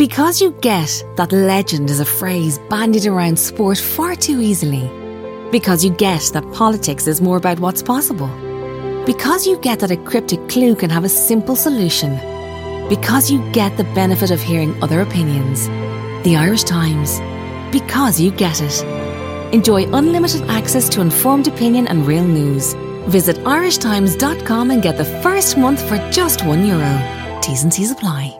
Because you get that legend is a phrase bandied around sport far too easily. Because you get that politics is more about what's possible. Because you get that a cryptic clue can have a simple solution. Because you get the benefit of hearing other opinions. The Irish Times. Because you get it. Enjoy unlimited access to informed opinion and real news. Visit irishtimes.com and get the first month for just one euro. T's and C's apply.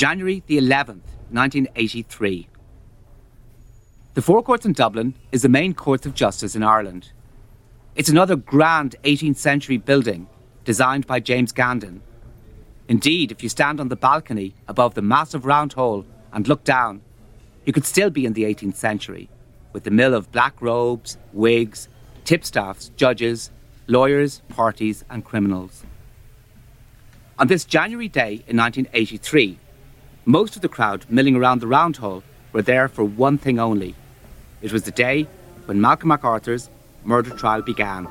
January the 11th, 1983. The Four Courts in Dublin is the main courts of justice in Ireland. It's another grand 18th century building designed by James Gandon. Indeed, if you stand on the balcony above the massive round hall and look down, you could still be in the 18th century, with the mill of black robes, wigs, tipstaffs, judges, lawyers, parties, and criminals. On this January day in 1983, most of the crowd milling around the round hall were there for one thing only. It was the day when Malcolm MacArthur's murder trial began.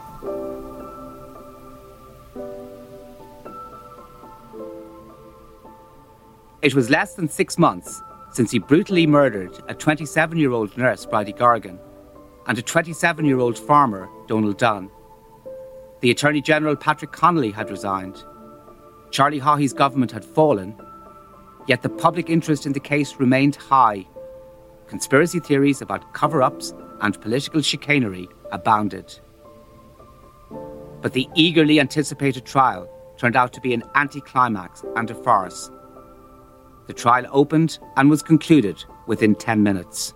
It was less than six months since he brutally murdered a 27 year old nurse, Bridie Gargan, and a 27 year old farmer, Donald Dunn. The Attorney General, Patrick Connolly, had resigned. Charlie Haughey's government had fallen, yet the public interest in the case remained high. Conspiracy theories about cover ups and political chicanery abounded. But the eagerly anticipated trial turned out to be an anticlimax and a farce. The trial opened and was concluded within 10 minutes.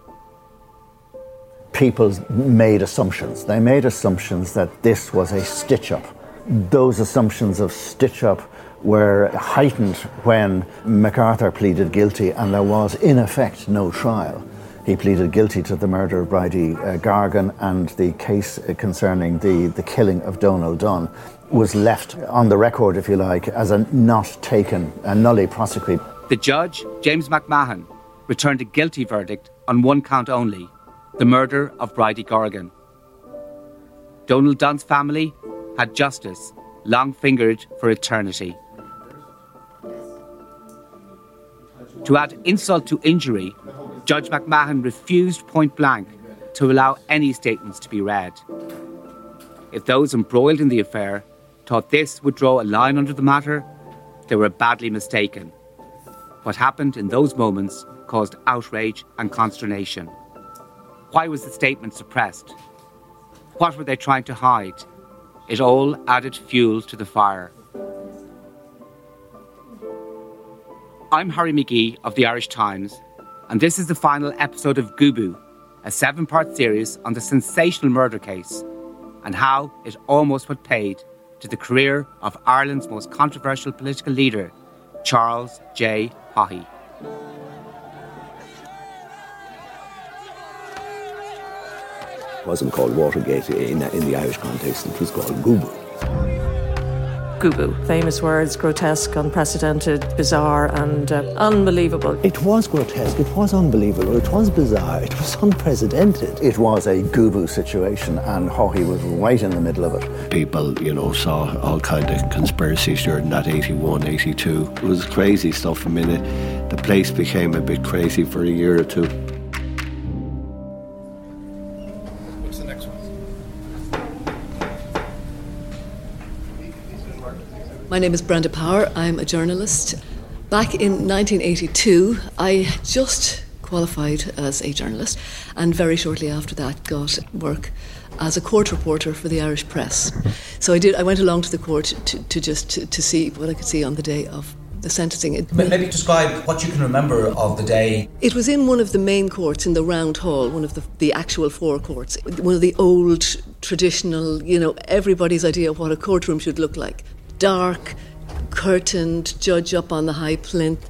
People made assumptions. They made assumptions that this was a stitch up. Those assumptions of stitch up were heightened when MacArthur pleaded guilty and there was, in effect, no trial. He pleaded guilty to the murder of Bridie uh, Gargan and the case concerning the, the killing of Donald Dunn was left on the record, if you like, as a not taken, a nolle prosequi. The judge, James McMahon, returned a guilty verdict on one count only the murder of Bridie Gargan. Donald Dunn's family had justice long fingered for eternity. To add insult to injury, Judge McMahon refused point blank to allow any statements to be read. If those embroiled in the affair thought this would draw a line under the matter, they were badly mistaken. What happened in those moments caused outrage and consternation. Why was the statement suppressed? What were they trying to hide? It all added fuel to the fire. I'm Harry McGee of the Irish Times, and this is the final episode of Gubu, a seven part series on the sensational murder case and how it almost put paid to the career of Ireland's most controversial political leader, Charles J. Haughey. It wasn't called Watergate in, in the Irish context, it was called Gubu. Gubu. Famous words, grotesque, unprecedented, bizarre, and uh, unbelievable. It was grotesque, it was unbelievable, it was bizarre, it was unprecedented. It was a Gubu situation, and Haughey was right in the middle of it. People, you know, saw all kind of conspiracies during that 81, 82. It was crazy stuff. I mean, it, the place became a bit crazy for a year or two. My name is Brenda Power. I'm a journalist. Back in 1982, I just qualified as a journalist, and very shortly after that, got work as a court reporter for the Irish Press. So I did. I went along to the court to, to just to, to see what I could see on the day of the sentencing. It, Maybe describe what you can remember of the day. It was in one of the main courts in the round hall, one of the, the actual four courts, one of the old traditional, you know, everybody's idea of what a courtroom should look like. Dark, curtained, judge up on the high plinth.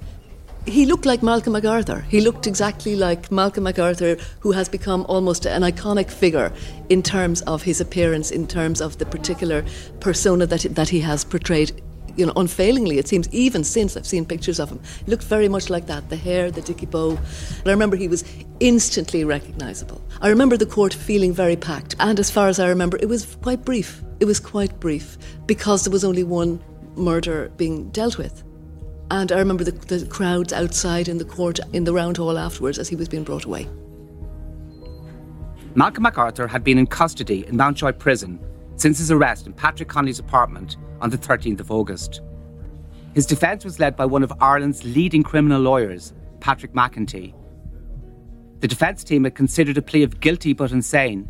He looked like Malcolm MacArthur. He looked exactly like Malcolm MacArthur, who has become almost an iconic figure in terms of his appearance, in terms of the particular persona that, that he has portrayed you know, unfailingly, it seems, even since I've seen pictures of him. He looked very much like that the hair, the dicky bow. I remember he was instantly recognisable. I remember the court feeling very packed. And as far as I remember, it was quite brief. It was quite brief because there was only one murder being dealt with. And I remember the, the crowds outside in the court in the round hall afterwards as he was being brought away. Malcolm MacArthur had been in custody in Mountjoy Prison since his arrest in Patrick Connolly's apartment on the 13th of August. His defence was led by one of Ireland's leading criminal lawyers, Patrick McEntee. The defence team had considered a plea of guilty but insane,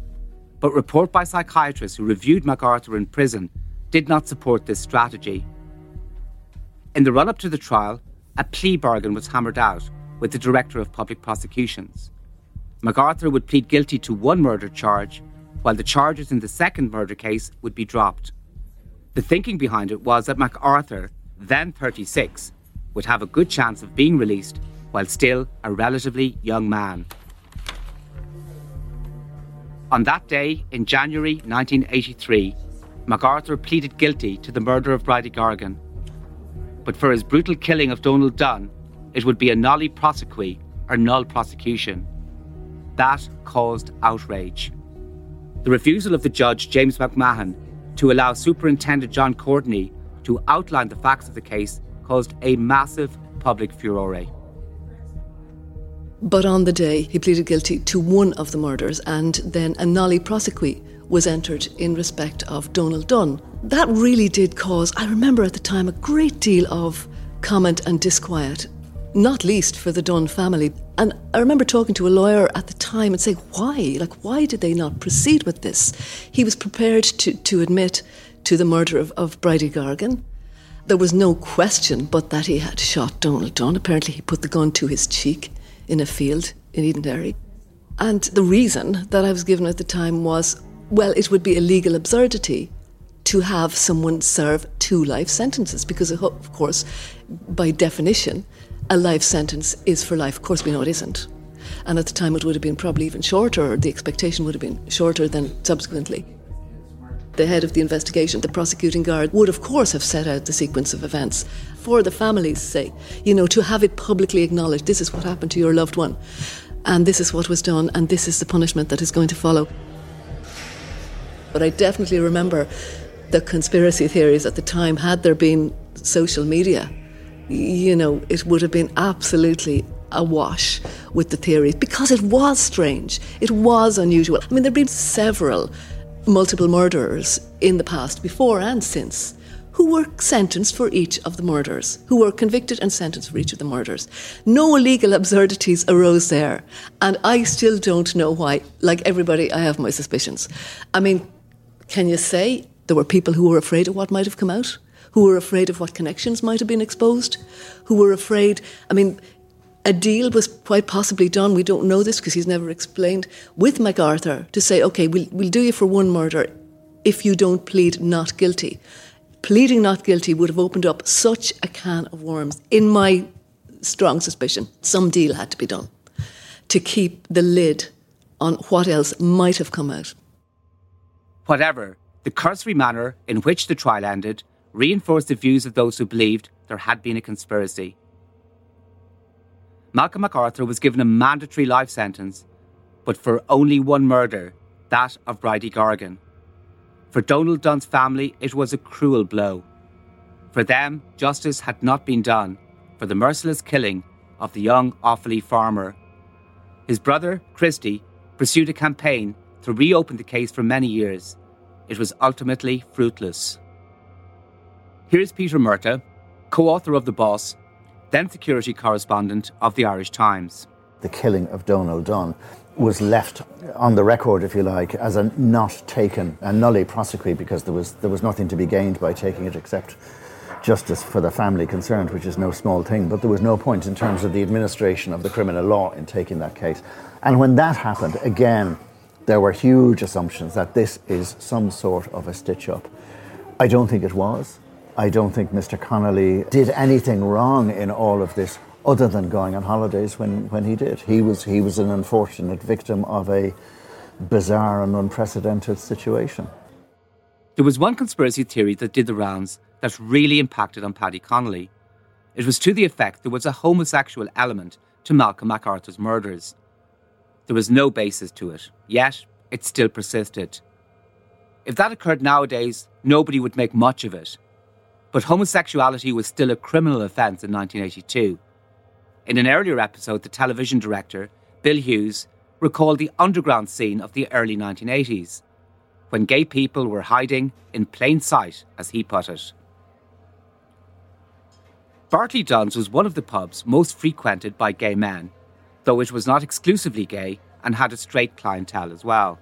but report by psychiatrists who reviewed MacArthur in prison did not support this strategy. In the run up to the trial, a plea bargain was hammered out with the Director of Public Prosecutions. MacArthur would plead guilty to one murder charge while the charges in the second murder case would be dropped. The thinking behind it was that MacArthur, then 36, would have a good chance of being released while still a relatively young man. On that day, in January 1983, MacArthur pleaded guilty to the murder of Bridie Gargan. But for his brutal killing of Donald Dunn, it would be a nolle prosequi or null prosecution. That caused outrage. The refusal of the judge, James McMahon, to allow Superintendent John Courtney to outline the facts of the case caused a massive public furore. But on the day, he pleaded guilty to one of the murders, and then a nolle prosequi was entered in respect of Donald Dunn. That really did cause, I remember at the time, a great deal of comment and disquiet not least for the Dunn family. And I remember talking to a lawyer at the time and saying, why? Like, why did they not proceed with this? He was prepared to, to admit to the murder of, of Bridie Gargan. There was no question but that he had shot Donald Dunn. Apparently, he put the gun to his cheek in a field in Edenderry. And the reason that I was given at the time was well, it would be a legal absurdity to have someone serve two life sentences because, of course, by definition, a life sentence is for life. Of course, we know it isn't. And at the time, it would have been probably even shorter, or the expectation would have been shorter than subsequently. The head of the investigation, the prosecuting guard, would of course have set out the sequence of events for the family's sake. You know, to have it publicly acknowledged this is what happened to your loved one, and this is what was done, and this is the punishment that is going to follow. But I definitely remember the conspiracy theories at the time. Had there been social media, you know, it would have been absolutely awash with the theories because it was strange. It was unusual. I mean, there have been several multiple murderers in the past, before and since, who were sentenced for each of the murders, who were convicted and sentenced for each of the murders. No legal absurdities arose there. And I still don't know why. Like everybody, I have my suspicions. I mean, can you say there were people who were afraid of what might have come out? Who were afraid of what connections might have been exposed, who were afraid. I mean, a deal was quite possibly done. We don't know this because he's never explained with MacArthur to say, okay, we'll, we'll do you for one murder if you don't plead not guilty. Pleading not guilty would have opened up such a can of worms. In my strong suspicion, some deal had to be done to keep the lid on what else might have come out. Whatever, the cursory manner in which the trial ended reinforced the views of those who believed there had been a conspiracy. Malcolm MacArthur was given a mandatory life sentence, but for only one murder, that of Bridie Gargan. For Donald Dunn's family, it was a cruel blow. For them, justice had not been done for the merciless killing of the young Offaly farmer. His brother, Christy, pursued a campaign to reopen the case for many years. It was ultimately fruitless. Here's Peter Murtagh, co author of The Boss, then security correspondent of the Irish Times. The killing of Donald Dunn was left on the record, if you like, as a not taken, a nolle prosequi, because there was, there was nothing to be gained by taking it except justice for the family concerned, which is no small thing, but there was no point in terms of the administration of the criminal law in taking that case. And when that happened, again, there were huge assumptions that this is some sort of a stitch up. I don't think it was. I don't think Mr. Connolly did anything wrong in all of this other than going on holidays when, when he did. He was, he was an unfortunate victim of a bizarre and unprecedented situation. There was one conspiracy theory that did the rounds that really impacted on Paddy Connolly. It was to the effect there was a homosexual element to Malcolm MacArthur's murders. There was no basis to it, yet it still persisted. If that occurred nowadays, nobody would make much of it. But homosexuality was still a criminal offence in 1982. In an earlier episode, the television director, Bill Hughes, recalled the underground scene of the early 1980s, when gay people were hiding in plain sight, as he put it. Bartley Dunnes was one of the pubs most frequented by gay men though it was not exclusively gay and had a straight clientele as well.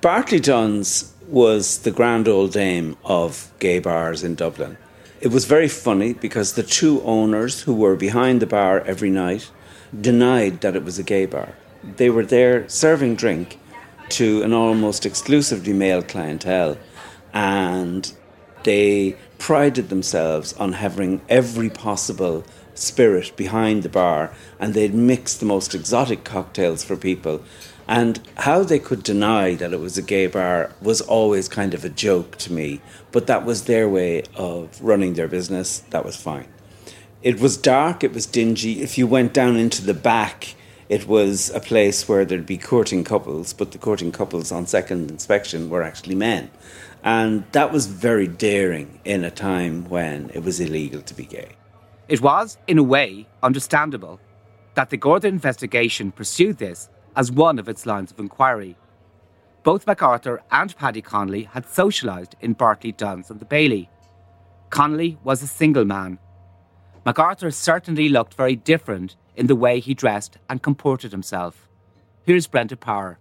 Bartley Dunnes was the grand old dame of gay bars in Dublin. It was very funny because the two owners who were behind the bar every night denied that it was a gay bar. They were there serving drink to an almost exclusively male clientele and they prided themselves on having every possible spirit behind the bar and they'd mix the most exotic cocktails for people. And how they could deny that it was a gay bar was always kind of a joke to me, but that was their way of running their business. That was fine. It was dark, it was dingy. If you went down into the back, it was a place where there'd be courting couples, but the courting couples on second inspection were actually men. And that was very daring in a time when it was illegal to be gay. It was, in a way, understandable that the Garda investigation pursued this as one of its lines of inquiry. Both MacArthur and Paddy Connolly had socialised in Bartley Dunnes and the Bailey. Connolly was a single man. MacArthur certainly looked very different in the way he dressed and comported himself. Here's Brenda Power.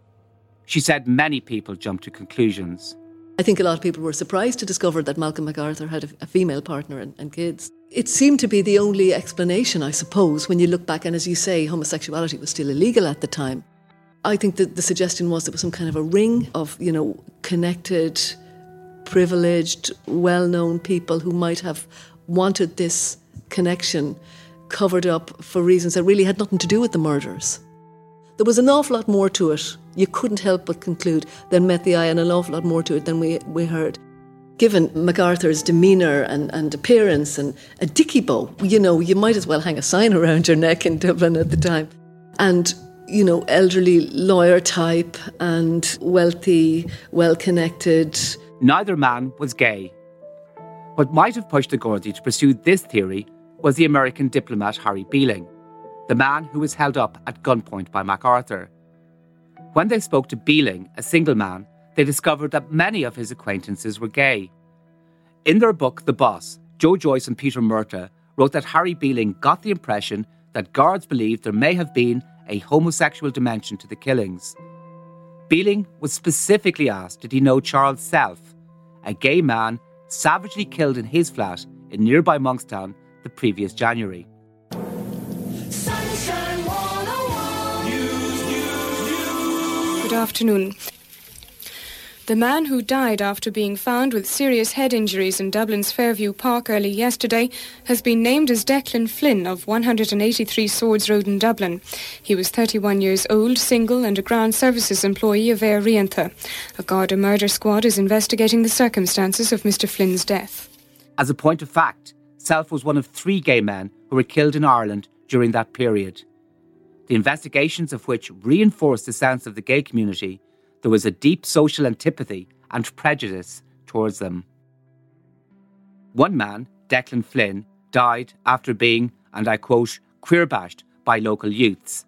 She said many people jumped to conclusions. I think a lot of people were surprised to discover that Malcolm MacArthur had a, a female partner and, and kids. It seemed to be the only explanation, I suppose, when you look back, and as you say, homosexuality was still illegal at the time. I think that the suggestion was there was some kind of a ring of, you know, connected, privileged, well known people who might have wanted this connection covered up for reasons that really had nothing to do with the murders. There was an awful lot more to it. You couldn't help but conclude than met the eye, and an awful lot more to it than we, we heard given MacArthur's demeanour and, and appearance and a dicky bow, you know, you might as well hang a sign around your neck in Dublin at the time. And, you know, elderly lawyer type and wealthy, well connected. Neither man was gay. What might have pushed the Gardaí to pursue this theory was the American diplomat Harry Beeling, the man who was held up at gunpoint by MacArthur. When they spoke to Beeling, a single man, they discovered that many of his acquaintances were gay. In their book, The Boss, Joe Joyce and Peter Murtagh wrote that Harry Beeling got the impression that guards believed there may have been a homosexual dimension to the killings. Beeling was specifically asked did he know Charles Self, a gay man savagely killed in his flat in nearby Monkstown the previous January. Sunshine, oh Good afternoon. The man who died after being found with serious head injuries in Dublin's Fairview Park early yesterday has been named as Declan Flynn of 183 Swords Road in Dublin. He was 31 years old, single, and a ground services employee of Aer Rianta. A Garda murder squad is investigating the circumstances of Mr. Flynn's death. As a point of fact, Self was one of three gay men who were killed in Ireland during that period. The investigations of which reinforced the sense of the gay community there was a deep social antipathy and prejudice towards them. One man, Declan Flynn, died after being, and I quote, queerbashed by local youths.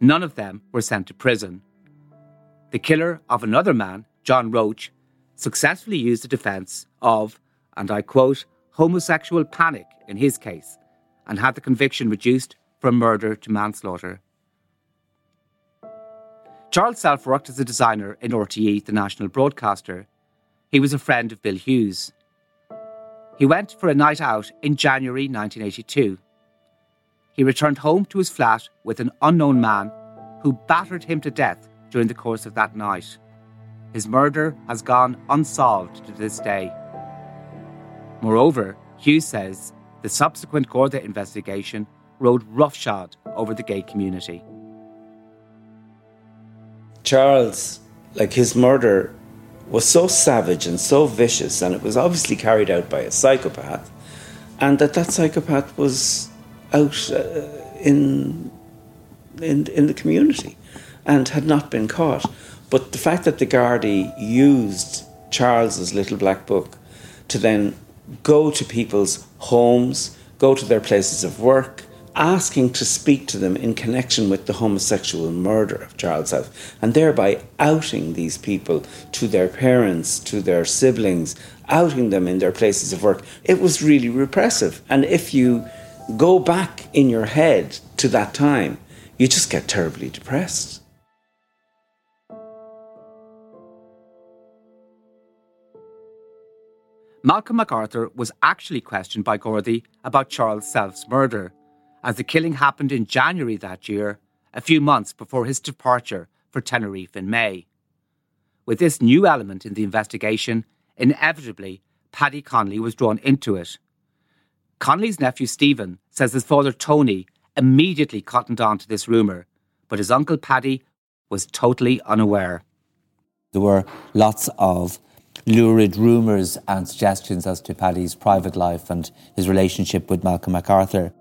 None of them were sent to prison. The killer of another man, John Roach, successfully used the defence of, and I quote, homosexual panic in his case, and had the conviction reduced from murder to manslaughter. Charles Self worked as a designer in RTE, the national broadcaster. He was a friend of Bill Hughes. He went for a night out in January 1982. He returned home to his flat with an unknown man who battered him to death during the course of that night. His murder has gone unsolved to this day. Moreover, Hughes says the subsequent Garda investigation rode roughshod over the gay community. Charles, like his murder, was so savage and so vicious, and it was obviously carried out by a psychopath, and that that psychopath was out uh, in, in in the community and had not been caught. But the fact that the Gardaí used Charles's little black book to then go to people's homes, go to their places of work, asking to speak to them in connection with the homosexual murder of Charles Self, and thereby outing these people to their parents, to their siblings, outing them in their places of work. It was really repressive. And if you go back in your head to that time, you just get terribly depressed. Malcolm MacArthur was actually questioned by Gardaí about Charles Self's murder, as the killing happened in January that year, a few months before his departure for Tenerife in May. With this new element in the investigation, inevitably, Paddy Connolly was drawn into it. Connolly's nephew Stephen says his father Tony immediately cottoned on to this rumour, but his uncle Paddy was totally unaware. There were lots of lurid rumours and suggestions as to Paddy's private life and his relationship with Malcolm MacArthur.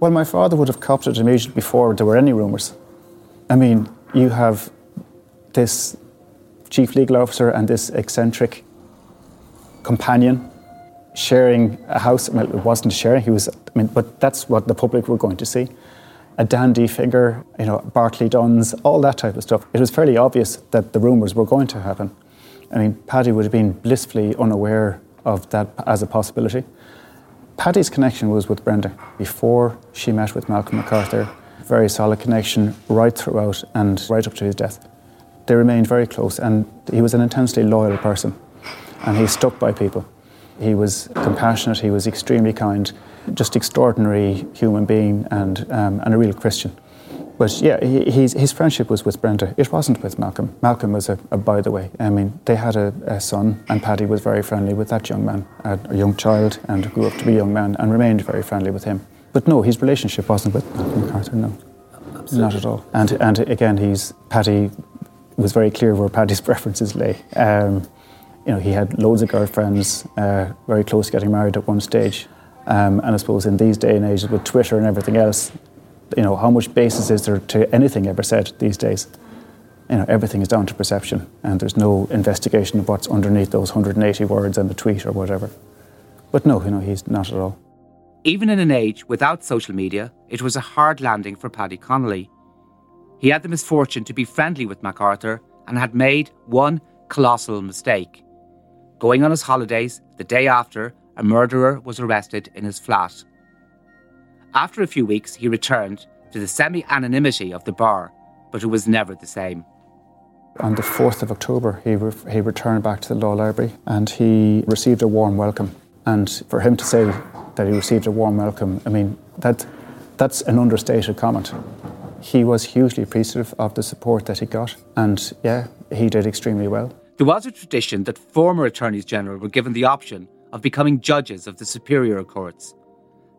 Well, my father would have copped it immediately before there were any rumours. I mean, you have this chief legal officer and this eccentric companion sharing a house. Well, it wasn't sharing, he was, I mean, but that's what the public were going to see. A dandy figure, you know, Bartley Dunnes, all that type of stuff. It was fairly obvious that the rumours were going to happen. I mean, Paddy would have been blissfully unaware of that as a possibility. Paddy's connection was with Brenda before she met with Malcolm MacArthur. Very solid connection right throughout and right up to his death. They remained very close, and he was an intensely loyal person, and he stuck by people. He was compassionate, he was extremely kind, just extraordinary human being, and, um, and a real Christian. But yeah, he, his friendship was with Brenda. It wasn't with Malcolm. Malcolm was a, a by the way. I mean, they had a, a, son, and Paddy was very friendly with that young man, a, a young child, and grew up to be a young man, and remained very friendly with him. But no, his relationship wasn't with Malcolm MacArthur. No, Absolutely. not at all. And and again, he's Paddy was very clear where Paddy's preferences lay. Um, you know, he had loads of girlfriends, uh, very close to getting married at one stage. Um, and I suppose in these day and ages with Twitter and everything else, you know, how much basis is there to anything ever said these days? You know, everything is down to perception, and there's no investigation of what's underneath those 180 words and the tweet or whatever. But no, you know, he's not at all. Even in an age without social media, it was a hard landing for Paddy Connolly. He had the misfortune to be friendly with MacArthur and had made one colossal mistake. Going on his holidays, the day after, a murderer was arrested in his flat. After a few weeks, he returned to the semi anonymity of the bar, but it was never the same. On the 4th of October, he, re- he returned back to the law library and he received a warm welcome. And for him to say that he received a warm welcome, I mean, that, that's an understated comment. He was hugely appreciative of the support that he got, and yeah, he did extremely well. There was a tradition that former attorneys general were given the option of becoming judges of the superior courts.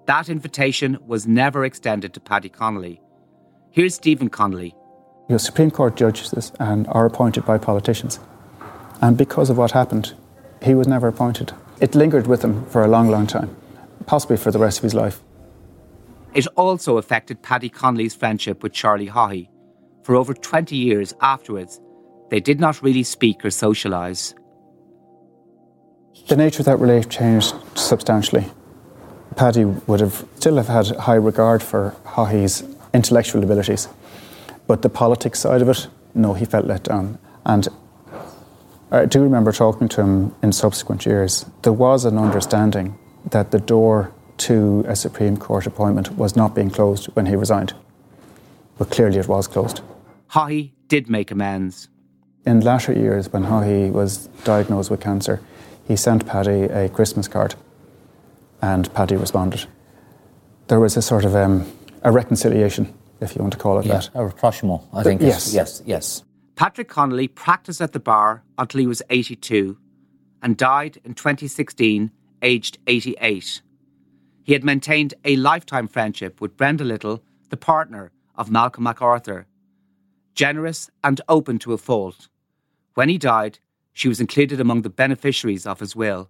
That invitation was never extended to Paddy Connolly. Here's Stephen Connolly. Your Supreme Court judges and are appointed by politicians. And because of what happened, he was never appointed. It lingered with him for a long, long time, possibly for the rest of his life. It also affected Paddy Connolly's friendship with Charlie Haughey. For over 20 years afterwards, they did not really speak or socialise. The nature of that relationship changed substantially. Paddy would have still have had high regard for Haughey's intellectual abilities, but the politics side of it, no, he felt let down. And I do remember talking to him in subsequent years. There was an understanding that the door to a Supreme Court appointment was not being closed when he resigned, but clearly it was closed. Haughey did make amends. In latter years, when Haughey was diagnosed with cancer, he sent Paddy a Christmas card, and Paddy responded. There was a sort of um, a reconciliation, if you want to call it Yeah, that. a rapprochement, I think. yes, is- yes, yes. Patrick Connolly practiced at the bar until he was 82 and died in 2016, aged 88. He had maintained a lifetime friendship with Brenda Little, the partner of Malcolm MacArthur. Generous and open to a fault. When he died, she was included among the beneficiaries of his will.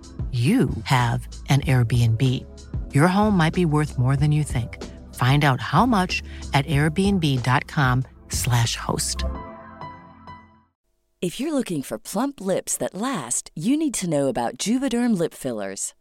you have an Airbnb. Your home might be worth more than you think. Find out how much at airbnb.com/slash host. If you're looking for plump lips that last, you need to know about Juvederm lip fillers.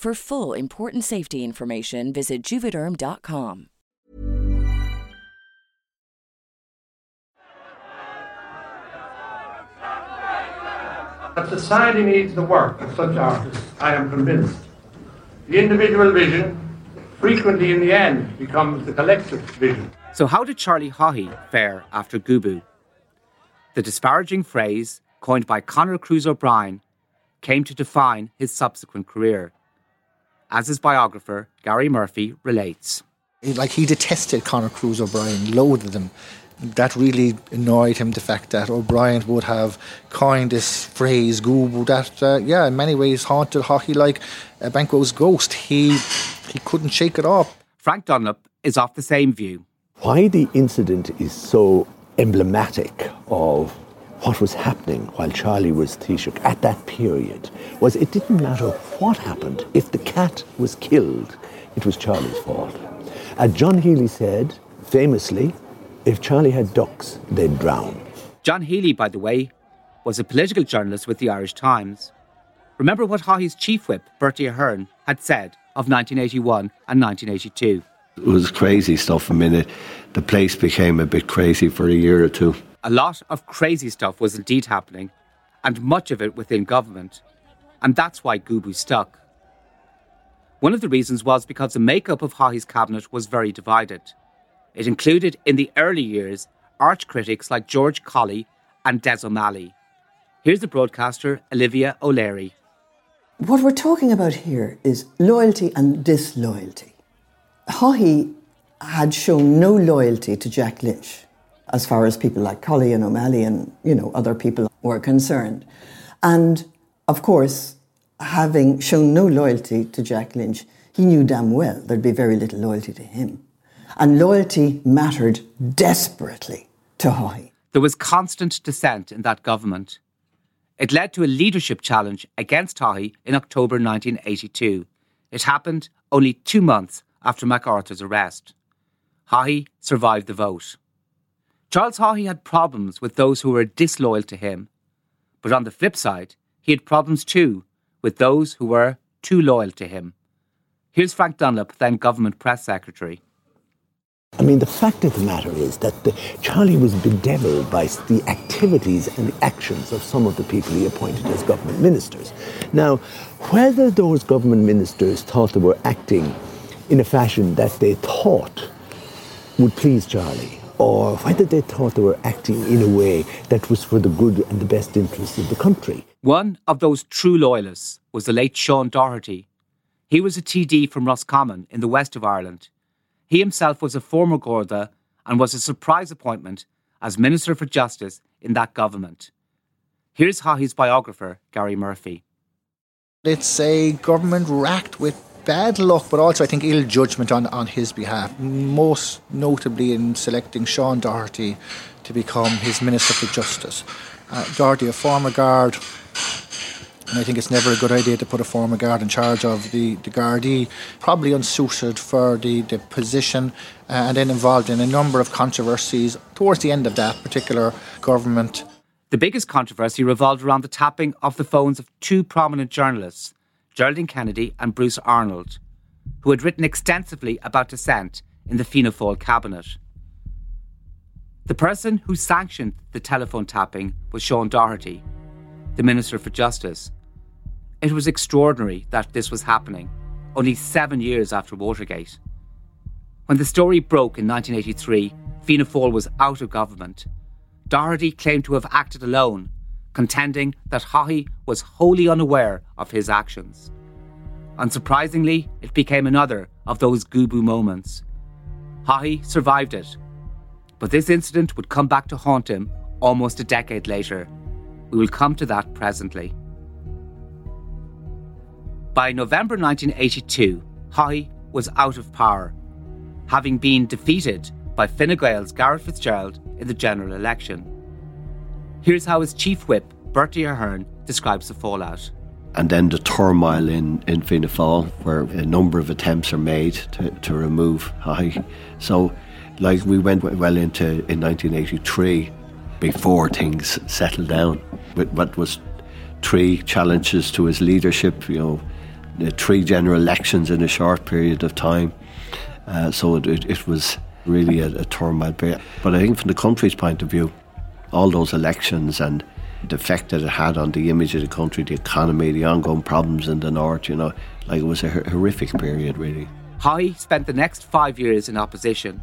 For full important safety information, visit juvederm.com. But society needs the work of such artists, I am convinced. The individual vision frequently in the end becomes the collective vision. So, how did Charlie Haughey fare after Gubu? The disparaging phrase, coined by Conor Cruise O'Brien, came to define his subsequent career. As his biographer, Gary Murphy, relates. Like he detested Conor Cruise O'Brien, loathed him. That really annoyed him, the fact that O'Brien would have coined this phrase, Gubu, that, uh, yeah, in many ways haunted Haughey like a Banquo's ghost. He, he couldn't shake it off. Frank Dunlop is of the same view. Why the incident is so emblematic of what was happening while Charlie was Taoiseach at that period was it didn't matter what happened. If the cat was killed, it was Charlie's fault. As John Healy said, famously, if Charlie had ducks, they'd drown. John Healy, by the way, was a political journalist with the Irish Times. Remember what Haughey's chief whip, Bertie Ahern, had said of 1981 and 1982. It was crazy stuff. I mean, it, the place became a bit crazy for a year or two. A lot of crazy stuff was indeed happening, and much of it within government. And that's why Gubu stuck. One of the reasons was because the makeup of Haughey's cabinet was very divided. It included, in the early years, arch critics like George Colley and Des O'Malley. Here's the broadcaster, Olivia O'Leary. What we're talking about here is loyalty and disloyalty. Haughey had shown no loyalty to Jack Lynch as far as people like Colley and O'Malley and you know other people were concerned. And of course, having shown no loyalty to Jack Lynch, he knew damn well there'd be very little loyalty to him. And loyalty mattered desperately to Haughey. There was constant dissent in that government. It led to a leadership challenge against Haughey in October 1982. It happened only two months after MacArthur's arrest. Haughey survived the vote. Charles Haughey had problems with those who were disloyal to him. But on the flip side, he had problems too with those who were too loyal to him. Here's Frank Dunlop, then government press secretary. I mean, the fact of the matter is that the, Charlie was bedeviled by the activities and the actions of some of the people he appointed as government ministers. Now, whether those government ministers thought they were acting in a fashion that they thought would please Charlie, or whether they thought they were acting in a way that was for the good and the best interests of the country. One of those true loyalists was the late Sean Doherty. He was a TD from Roscommon in the west of Ireland. He himself was a former Garda and was a surprise appointment as Minister for Justice in that government. Here's Haughey's biographer, Gary Murphy. It's a government racked with bad luck, but also I think ill judgment on, on his behalf, most notably in selecting Sean Doherty to become his Minister for Justice. Uh, Doherty, a former guard, and I think it's never a good idea to put a former guard in charge of the, the Gardaí, probably unsuited for the, the position uh, and then involved in a number of controversies towards the end of that particular government. The biggest controversy revolved around the tapping of the phones of two prominent journalists, Geraldine Kennedy and Bruce Arnold, who had written extensively about dissent in the Fianna Fáil cabinet. The person who sanctioned the telephone tapping was Sean Doherty, the Minister for Justice, it was extraordinary that this was happening, only seven years after Watergate. When the story broke in 1983, Fianna Fáil was out of government. Doherty claimed to have acted alone, contending that Haughey was wholly unaware of his actions. Unsurprisingly, it became another of those Gubu moments. Haughey survived it, but this incident would come back to haunt him almost a decade later. We will come to that presently. By November 1982, Haughey was out of power, having been defeated by Fine Gael's Garret FitzGerald in the general election. Here's how his chief whip, Bertie Ahern, describes the fallout. And then the turmoil in, in Fianna Fáil, where a number of attempts are made to, to remove Haughey. So, like, we went well into in 1983 before things settled down with what was three challenges to his leadership, you know, three general elections in a short period of time. Uh, so it, it, it, was really a, a turmoil period. But I think from the country's point of view, all those elections and the effect that it had on the image of the country, the economy, the ongoing problems in the north, you know, like it was a horrific period, really. Haughey spent the next five years in opposition.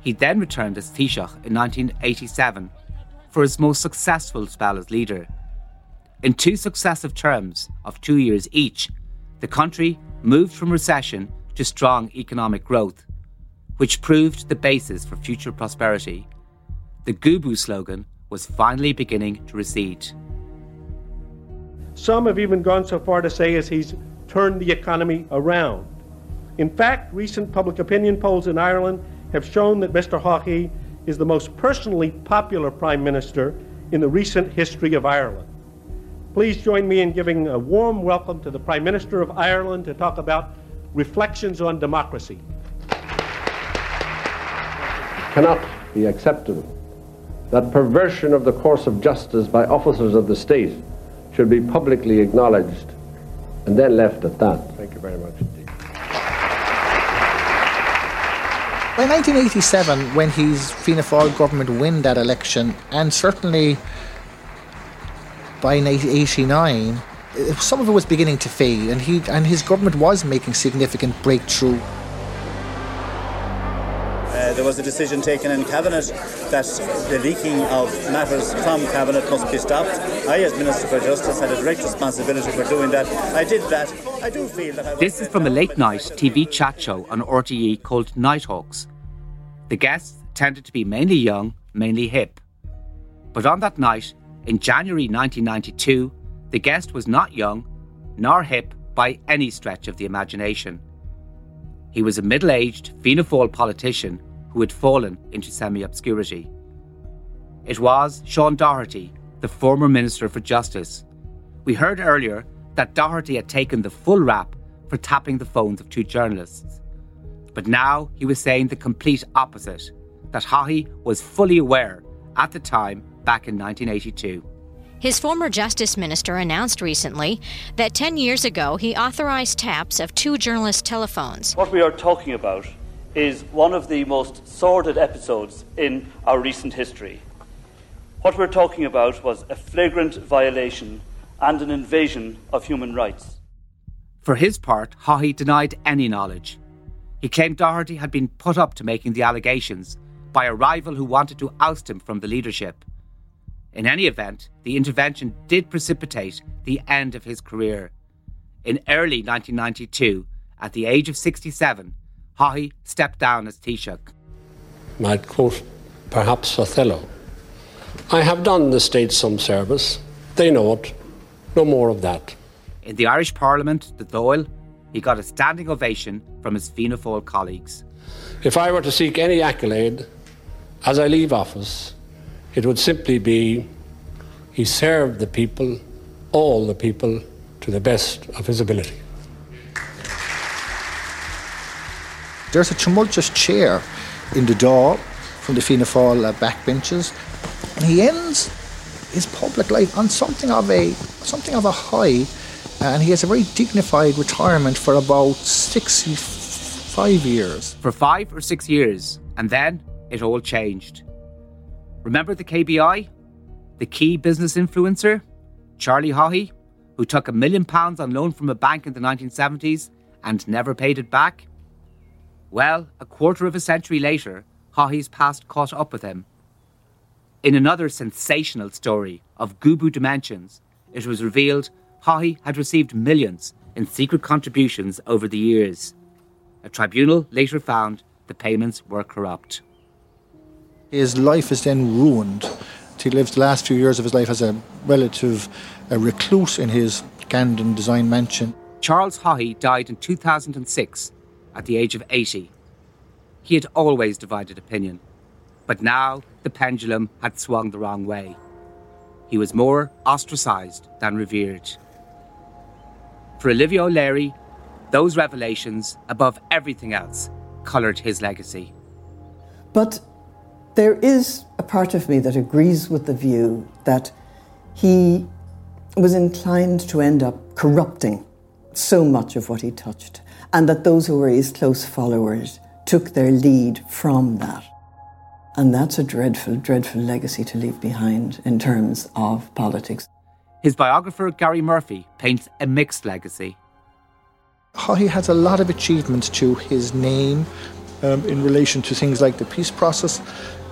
He then returned as Taoiseach in 1987 for his most successful spell as leader. In two successive terms of two years each, the country moved from recession to strong economic growth, which proved the basis for future prosperity. The Gubu slogan was finally beginning to recede. Some have even gone so far to say as he's turned the economy around. In fact, recent public opinion polls in Ireland have shown that Mr. Haughey is the most personally popular Prime Minister in the recent history of Ireland. Please join me in giving a warm welcome to the Prime Minister of Ireland to talk about reflections on democracy. It cannot be acceptable that perversion of the course of justice by officers of the state should be publicly acknowledged and then left at that. Thank you very much indeed. By 1987, when his Fianna Fáil government win that election, and certainly by 1989, uh, some of it was beginning to fade, and he and his government was making significant breakthrough. Uh, there was a decision taken in cabinet that the leaking of matters from cabinet must be stopped. I, as Minister for Justice, had a direct responsibility for doing that. I did that. I do feel that. I this is from a late night TV chat show on RTE called Nighthawks. The guests tended to be mainly young, mainly hip. But on that night, in January 1992, the guest was not young nor hip by any stretch of the imagination. He was a middle aged Fianna Fáil politician who had fallen into semi obscurity. It was Sean Doherty, the former Minister for Justice. We heard earlier that Doherty had taken the full rap for tapping the phones of two journalists. But now he was saying the complete opposite that Haughey was fully aware at the time back in 1982. His former justice minister announced recently that 10 years ago he authorized taps of two journalist telephones. What we are talking about is one of the most sordid episodes in our recent history. What we're talking about was a flagrant violation and an invasion of human rights. For his part, Haughey denied any knowledge. He claimed Doherty had been put up to making the allegations by a rival who wanted to oust him from the leadership. In any event, the intervention did precipitate the end of his career. In early 1992, at the age of 67, Haughey stepped down as Taoiseach. Might quote perhaps Othello. I have done the state some service. They know it. No more of that. In the Irish Parliament, the Dáil, he got a standing ovation from his Fianna Fáil colleagues. If I were to seek any accolade as I leave office, it would simply be he served the people, all the people, to the best of his ability. There's a tumultuous cheer in the Dáil from the Fianna Fáil uh, backbenches, and he ends his public life on something of a something of a high, and he has a very dignified retirement for about sixty-five years. For five or six years, and then it all changed. Remember the KBI? The key business influencer? Charlie Haughey, who took a million pounds on loan from a bank in the 1970s and never paid it back? Well, a quarter of a century later, Haughey's past caught up with him. In another sensational story of Gubu dimensions, it was revealed Haughey had received millions in secret contributions over the years. A tribunal later found the payments were corrupt. His life is then ruined. He lives the last few years of his life as a relative a recluse in his Gandon design mansion. Charles Haughey died in 2006 at the age of 80. He had always divided opinion, but now the pendulum had swung the wrong way. He was more ostracised than revered. For Olivia O'Leary, those revelations, above everything else, coloured his legacy. But there is a part of me that agrees with the view that he was inclined to end up corrupting so much of what he touched, and that those who were his close followers took their lead from that. And that's a dreadful, dreadful legacy to leave behind in terms of politics. His biographer, Gary Murphy, paints a mixed legacy. He has a lot of achievements to his name um, in relation to things like the peace process,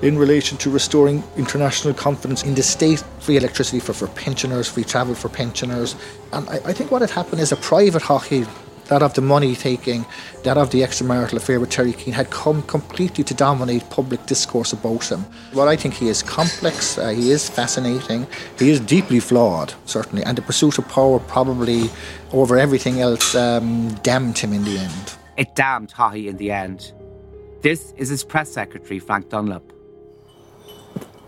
in relation to restoring international confidence in the state, free electricity for, for pensioners, free travel for pensioners. And I, I think what had happened is a private Haughey, that of the money taking, that of the extramarital affair with Terry Keane, had come completely to dominate public discourse about him. Well, I think he is complex, uh, he is fascinating, he is deeply flawed, certainly, and the pursuit of power probably over everything else um, damned him in the end. It damned Haughey in the end. This is his press secretary, Frank Dunlop.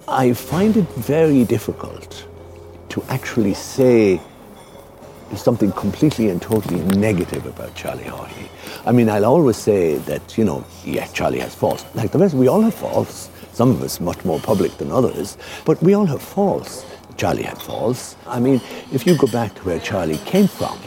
I find it very difficult to actually say something completely and totally negative about Charlie Haughey. I mean, I'll always say that, you know, yeah, Charlie has faults. Like the rest, we all have faults. Some of us much more public than others, but we all have faults. Charlie had faults. I mean, if you go back to where Charlie came from,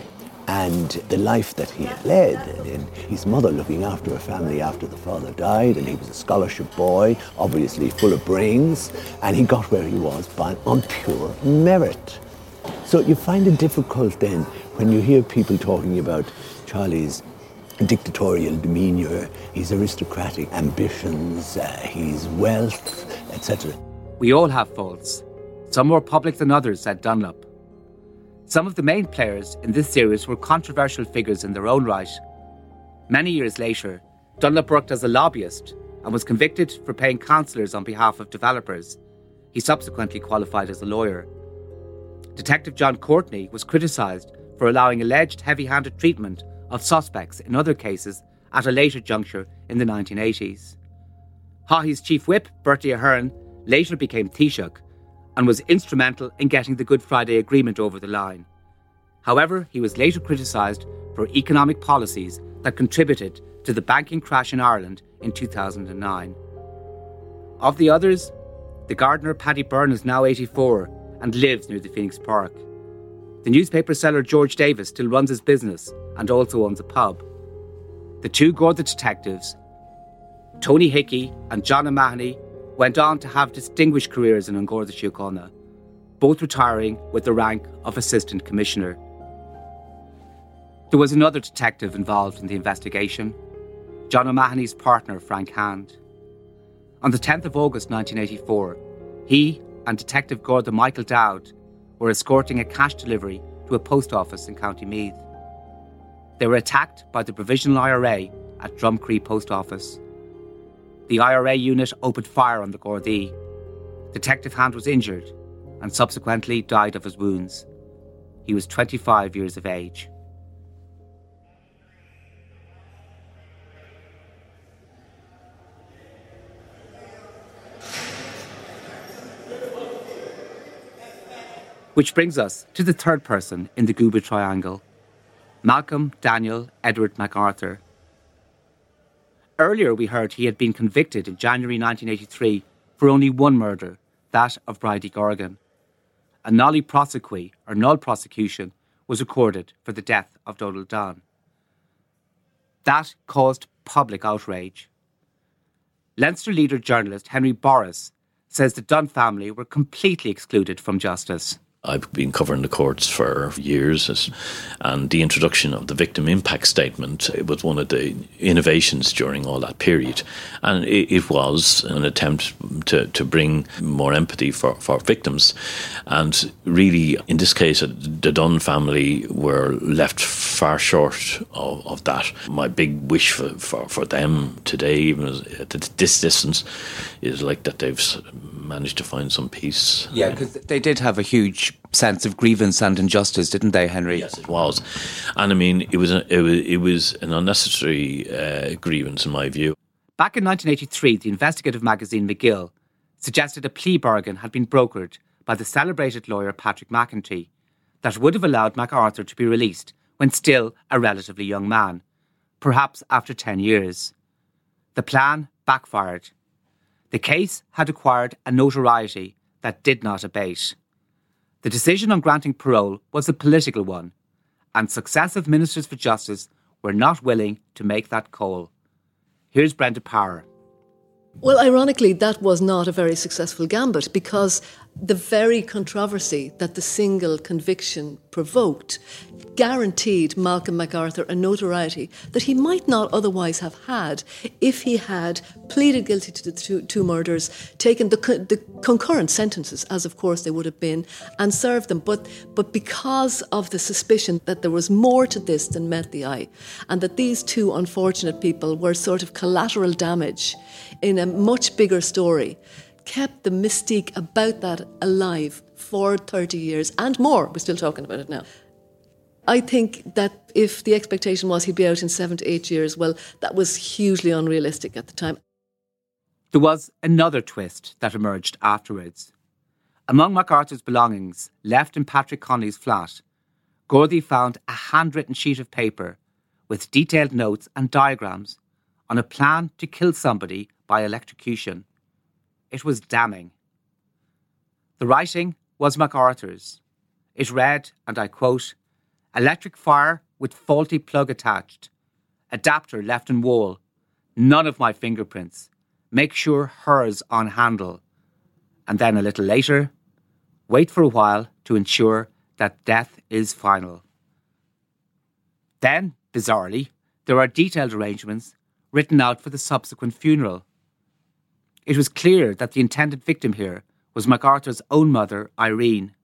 and the life that he had led, and his mother looking after her family after the father died, and he was a scholarship boy, obviously full of brains, and he got where he was by on pure merit. So you find it difficult then when you hear people talking about Charlie's dictatorial demeanour, his aristocratic ambitions, uh, his wealth, etc. We all have faults. Some more public than others, said Dunlop. Some of the main players in this series were controversial figures in their own right. Many years later, Dunlop worked as a lobbyist and was convicted for paying counsellors on behalf of developers. He subsequently qualified as a lawyer. Detective John Courtney was criticised for allowing alleged heavy handed treatment of suspects in other cases at a later juncture in the 1980s. Haughey's chief whip, Bertie Ahern, later became Taoiseach and was instrumental in getting the Good Friday Agreement over the line. However, he was later criticised for economic policies that contributed to the banking crash in Ireland in 2009. Of the others, the gardener Paddy Byrne is now 84 and lives near the Phoenix Park. The newspaper seller George Davis still runs his business and also owns a pub. The two Garda detectives Tony Hickey and John O'Mahony went on to have distinguished careers in An Garda Síochána, both retiring with the rank of Assistant Commissioner. There was another detective involved in the investigation, John O'Mahony's partner, Frank Hand. On the 10th of August 1984, he and Detective Garda Michael Dowd were escorting a cash delivery to a post office in County Meath. They were attacked by the Provisional IRA at Drumree Post Office. The IRA unit opened fire on the Gardaí. Detective Hand was injured and subsequently died of his wounds. He was 25 years of age. Which brings us to the third person in the Gubu Triangle Malcolm Daniel Edward MacArthur. Earlier, we heard he had been convicted in January 1983 for only one murder, that of Bridie Gargan. A nolle prosequi, or null prosecution, was recorded for the death of Donald Dunn. That caused public outrage. Leinster leader journalist Henry Borris says the Dunn family were completely excluded from justice. I've been covering the courts for years, and the introduction of the victim impact statement was one of the innovations during all that period. And it, it was an attempt to, to bring more empathy for, for victims. And really, in this case, uh, the Dunn family were left far short of, of that. My big wish for, for, for them today, even at this distance, is like that they've managed to find some peace. Yeah, because they did have a huge sense of grievance and injustice, didn't they, Henry? Yes, it was, and I mean, it was a, it was it was an unnecessary uh, grievance in my view. Back in 1983, the investigative magazine Magill suggested a plea bargain had been brokered by the celebrated lawyer Patrick McEntee that would have allowed MacArthur to be released when still a relatively young man, perhaps after 10 years. The plan backfired. The case had acquired a notoriety that did not abate. The decision on granting parole was a political one, and successive ministers for justice were not willing to make that call. Here's Brenda Power. Well, ironically, that was not a very successful gambit because the very controversy that the single conviction provoked guaranteed Malcolm MacArthur a notoriety that he might not otherwise have had if he had pleaded guilty to the two, two murders, taken the, the, concurrent sentences, as of course they would have been, and served them. But, but because of the suspicion that there was more to this than met the eye, and that these two unfortunate people were sort of collateral damage in a much bigger story, kept the mystique about that alive for 30 years and more. We're still talking about it now. I think that if the expectation was he'd be out in seven to eight years, well, that was hugely unrealistic at the time. There was another twist that emerged afterwards. Among MacArthur's belongings left in Patrick Connolly's flat, Gardaí found a handwritten sheet of paper with detailed notes and diagrams on a plan to kill somebody by electrocution. It was damning. The writing was MacArthur's. It read, and I quote, Electric fire with faulty plug attached. Adapter left in wall. None of my fingerprints. Make sure hers on handle. And then a little later, wait for a while to ensure that death is final. Then, bizarrely, there are detailed arrangements written out for the subsequent funeral. It was clear that the intended victim here was MacArthur's own mother, Irene.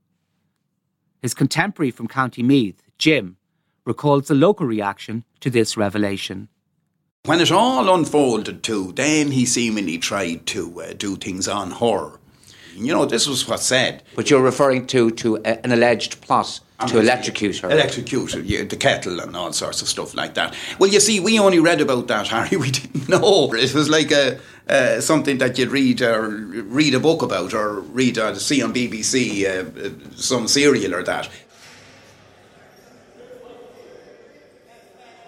His contemporary from County Meath, Jim, recalls the local reaction to this revelation. When it all unfolded too, then he seemingly tried to uh, do things on her. You know, this was what's said. But you're referring to, to a, an alleged plot to electrocute her. Electrocute her, yeah, the kettle and all sorts of stuff like that. Well, you see, we only read about that, Harry. We didn't know. It was like a, uh, something that you'd read or read a book about or read or see on BBC, uh, some serial or that.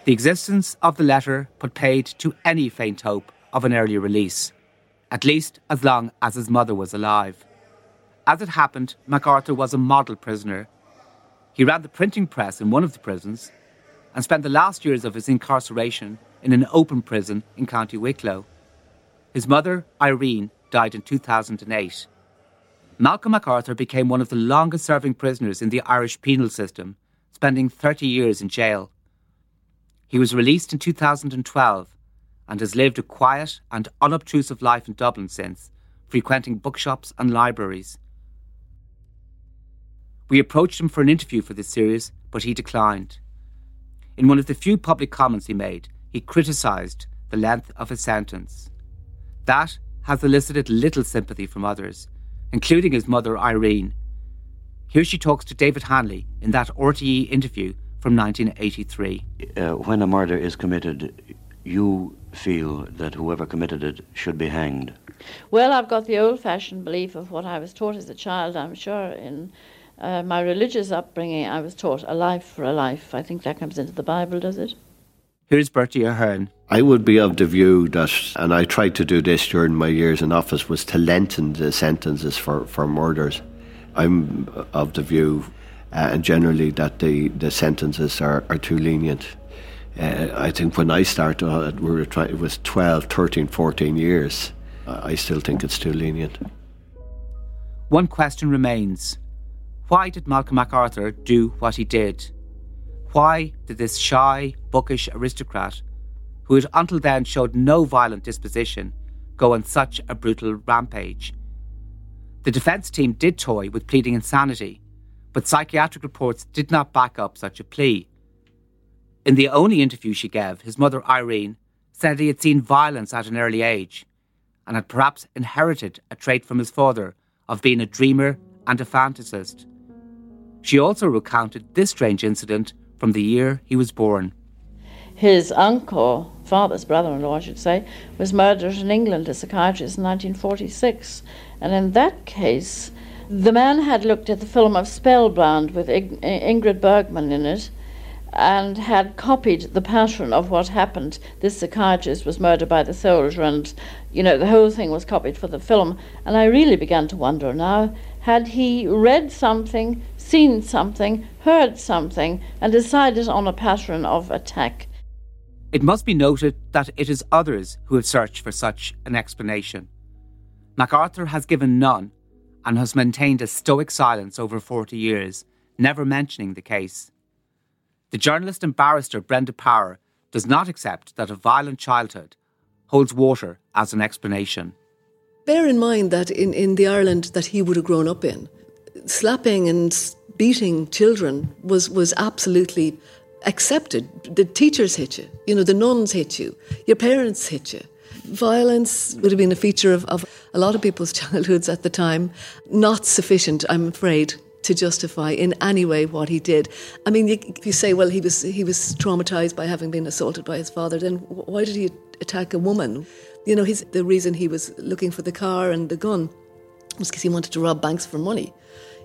The existence of the letter put paid to any faint hope of an early release, at least as long as his mother was alive. As it happened, MacArthur was a model prisoner. He ran the printing press in one of the prisons and spent the last years of his incarceration in an open prison in County Wicklow. His mother, Irene, died in 2008. Malcolm MacArthur became one of the longest serving prisoners in the Irish penal system, spending 30 years in jail. He was released in 2012 and has lived a quiet and unobtrusive life in Dublin since, frequenting bookshops and libraries. We approached him for an interview for this series, but he declined. In one of the few public comments he made, he criticised the length of his sentence. That has elicited little sympathy from others, including his mother Irene. Here she talks to David Hanley in that RTE interview from 1983. Uh, when a murder is committed, you feel that whoever committed it should be hanged. Well, I've got the old fashioned belief of what I was taught as a child, I'm sure, in uh, my religious upbringing, I was taught a life for a life. I think that comes into the Bible, does it? Here's Bertie Ahern. I would be of the view that, and I tried to do this during my years in office, was to lengthen the sentences for, for murders. I'm of the view, uh, and generally, that the, the sentences are, are too lenient. Uh, I think when I started, uh, we were trying, it was 12, 13, 14 years. I still think it's too lenient. One question remains why did Malcolm MacArthur do what he did? Why did this shy, bookish aristocrat, who had until then showed no violent disposition, go on such a brutal rampage? The defence team did toy with pleading insanity, but psychiatric reports did not back up such a plea. In the only interview she gave, his mother Irene said he had seen violence at an early age and had perhaps inherited a trait from his father of being a dreamer and a fantasist. She also recounted this strange incident from the year he was born. His uncle, father's brother in law, I should say, was murdered in England, a psychiatrist, in 1946. And in that case, the man had looked at the film of Spellbound with Ingrid Bergman in it and had copied the pattern of what happened. This psychiatrist was murdered by the soldier, and you know the whole thing was copied for the film. And I really began to wonder now: had he read something, seen something, heard something, and decided on a pattern of attack? It must be noted that it is others who have searched for such an explanation. MacArthur has given none and has maintained a stoic silence over 40 years, never mentioning the case. The journalist and barrister Brenda Power does not accept that a violent childhood holds water as an explanation. Bear in mind that in, in the Ireland that he would have grown up in, slapping and beating children was, was absolutely accepted. The teachers hit you, you know, the nuns hit you, your parents hit you. Violence would have been a feature of, of a lot of people's childhoods at the time. Not sufficient, I'm afraid, to justify in any way what he did. I mean, if you say, well, he was he was traumatized by having been assaulted by his father, then why did he attack a woman? You know, his, the reason he was looking for the car and the gun was because he wanted to rob banks for money.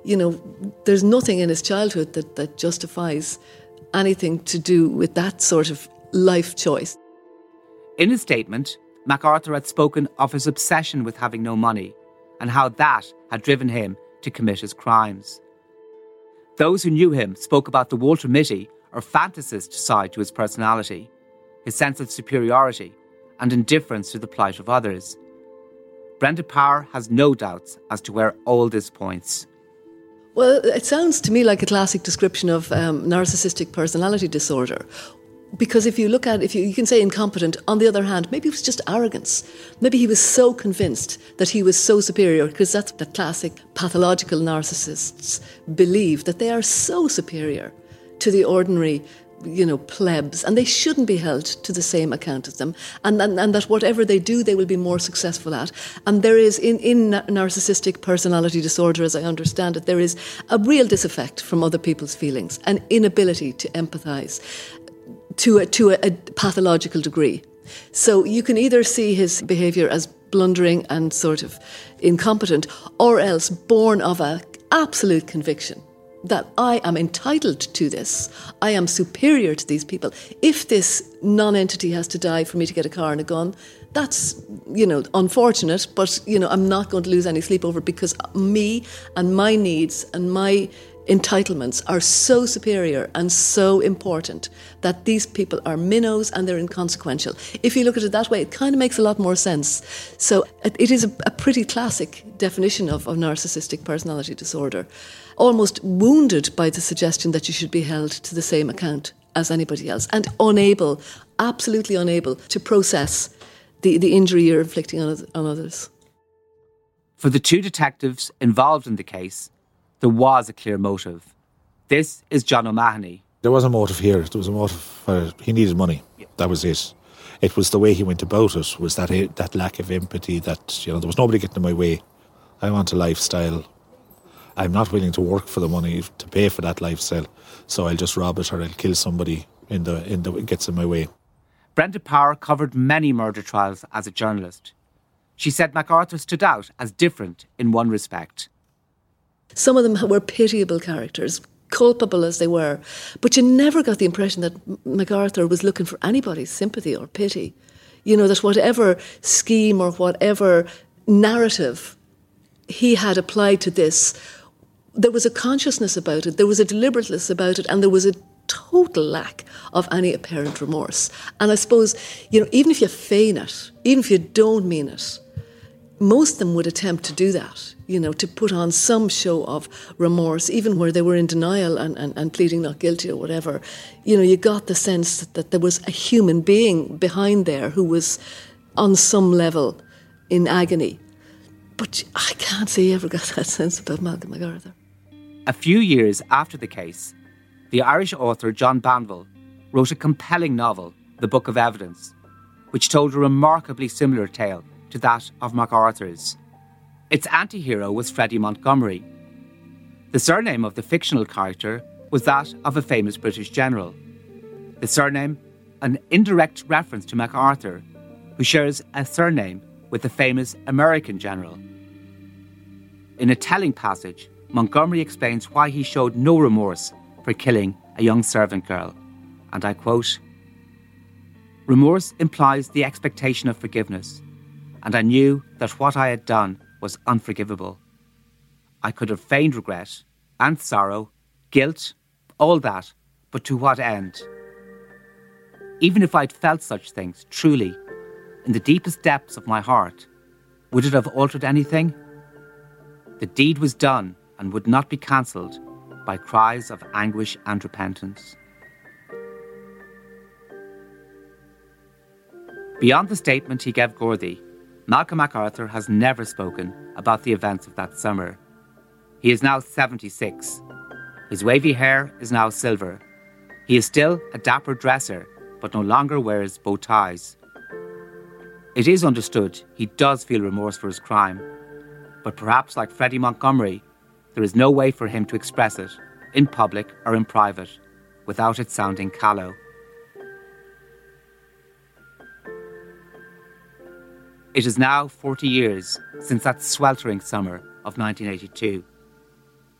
You know, there's nothing in his childhood that, that justifies anything to do with that sort of life choice. In his statement, MacArthur had spoken of his obsession with having no money and how that had driven him to commit his crimes. Those who knew him spoke about the Walter Mitty or fantasist side to his personality, his sense of superiority, and indifference to the plight of others. Brenda Power has no doubts as to where all this points. Well, it sounds to me like a classic description of um, narcissistic personality disorder, because if you look at if you, you can say incompetent on the other hand maybe it was just arrogance. Maybe he was so convinced that he was so superior because that's the classic pathological narcissists believe that they are so superior to the ordinary you know plebs and they shouldn't be held to the same account as them. And, and, and that whatever they do they will be more successful at. And there is in, in narcissistic personality disorder as i understand it there is a real disaffect from other people's feelings an inability to empathize to a, to a, a pathological degree. So you can either see his behaviour as blundering and sort of incompetent, or else born of a absolute conviction that I am entitled to this. I am superior to these people. If this non-entity has to die for me to get a car and a gun, that's you know unfortunate, but you know I'm not going to lose any sleep over because me and my needs and my entitlements are so superior and so important that these people are minnows and they're inconsequential. If you look at it that way, it kind of makes a lot more sense. So it is a, pretty classic definition of, of narcissistic personality disorder, almost wounded by the suggestion that you should be held to the same account as anybody else and unable, absolutely unable to process the, the injury you're inflicting on, on others. For the two detectives involved in the case, there was a clear motive. This is John O'Mahony. There was a motive here. There was a motive for he needed money. That was it. It was the way he went about it. Was that that lack of empathy? That you know there was nobody getting in my way. I want a lifestyle. I'm not willing to work for the money to pay for that lifestyle. So I'll just rob it or I'll kill somebody in the in the it gets in my way. Brenda Power covered many murder trials as a journalist. She said MacArthur stood out as different in one respect. Some of them were pitiable characters, culpable as they were, but you never got the impression that MacArthur was looking for anybody's sympathy or pity. You know, that whatever scheme or whatever narrative he had applied to this, there was a consciousness about it, there was a deliberateness about it, and there was a total lack of any apparent remorse. And I suppose, you know, even if you feign it, even if you don't mean it, most of them would attempt to do that, you know, to put on some show of remorse, even where they were in denial and, and, and pleading not guilty or whatever. You know, you got the sense that, there was a human being behind there who was on some level in agony. But I can't say you ever got that sense about Malcolm MacArthur. A few years after the case, the Irish author John Banville wrote a compelling novel, The Book of Evidence, which told a remarkably similar tale to that of MacArthur's. Its anti hero was Freddie Montgomery. The surname of the fictional character was that of a famous British general. The surname, an indirect reference to MacArthur, who shares a surname with the famous American general. In a telling passage, Montgomery explains why he showed no remorse for killing a young servant girl. And I quote Remorse implies the expectation of forgiveness and I knew that what I had done was unforgivable. I could have feigned regret and sorrow, guilt, all that, but to what end? Even if I'd felt such things, truly, in the deepest depths of my heart, would it have altered anything? The deed was done and would not be cancelled by cries of anguish and repentance. Beyond the statement he gave Gardaí, Malcolm MacArthur has never spoken about the events of that summer. He is now 76. His wavy hair is now silver. He is still a dapper dresser, but no longer wears bow ties. It is understood he does feel remorse for his crime, but perhaps like Freddie Montgomery, there is no way for him to express it, in public or in private, without it sounding callow. It is now 40 years since that sweltering summer of 1982.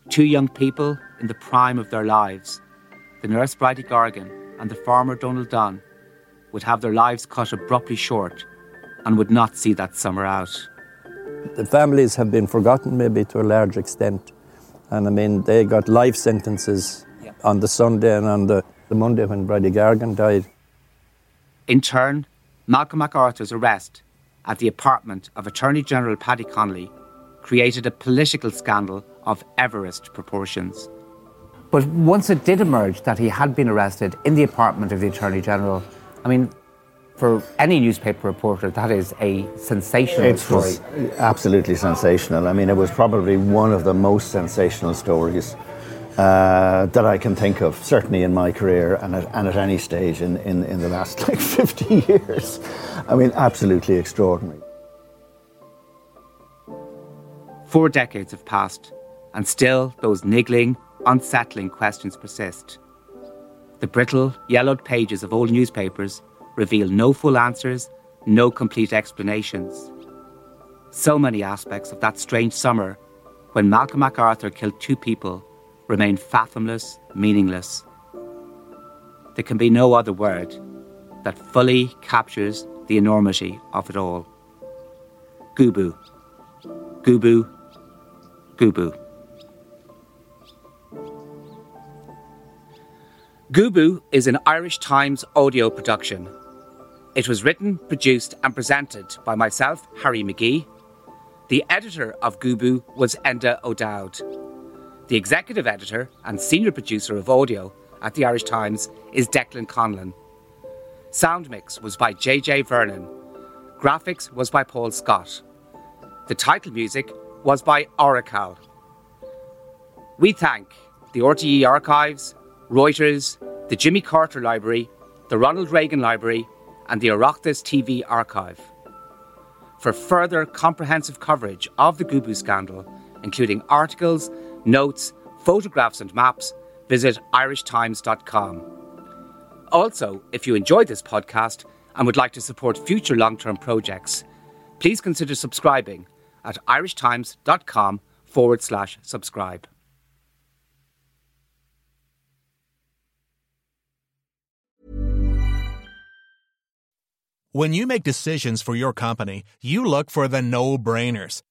Two young people in the prime of their lives, the nurse Bridie Gargan and the farmer Donald Dunn, would have their lives cut abruptly short and would not see that summer out. The families have been forgotten, maybe to a large extent. And I mean, they got life sentences yeah. on the Sunday and on the, the Monday when Bridie Gargan died. In turn, Malcolm MacArthur's arrest at the apartment of Attorney General Paddy Connolly created a political scandal of Everest proportions. But once it did emerge that he had been arrested in the apartment of the Attorney General, I mean, for any newspaper reporter, that is a sensational it story. Was absolutely sensational. I mean, it was probably one of the most sensational stories uh, that I can think of, certainly in my career and at, and at any stage in, in, in the last like 50 years. I mean, absolutely extraordinary. Four decades have passed, and still those niggling, unsettling questions persist. The brittle, yellowed pages of old newspapers reveal no full answers, no complete explanations. So many aspects of that strange summer when Malcolm MacArthur killed two people remain fathomless, meaningless. There can be no other word that fully captures the enormity of it all. Gubu. Gubu. Gubu. Gubu is an Irish Times audio production. It was written, produced, and presented by myself, Harry McGee. The editor of Gubu was Enda O'Dowd. The executive editor and senior producer of audio at the Irish Times is Declan Conlon. Sound mix was by JJ Vernon. Graphics was by Paul Scott. The title music was by Oracle. We thank the RTE Archives, Reuters, the Jimmy Carter Library, the Ronald Reagan Library, and the Oireachtas TV Archive. For further comprehensive coverage of the Gubu scandal, including articles, notes, photographs, and maps, visit irishtimes.com. Also, if you enjoyed this podcast and would like to support future long term projects, please consider subscribing at irishtimes.com forward slash subscribe. When you make decisions for your company, you look for the no brainers.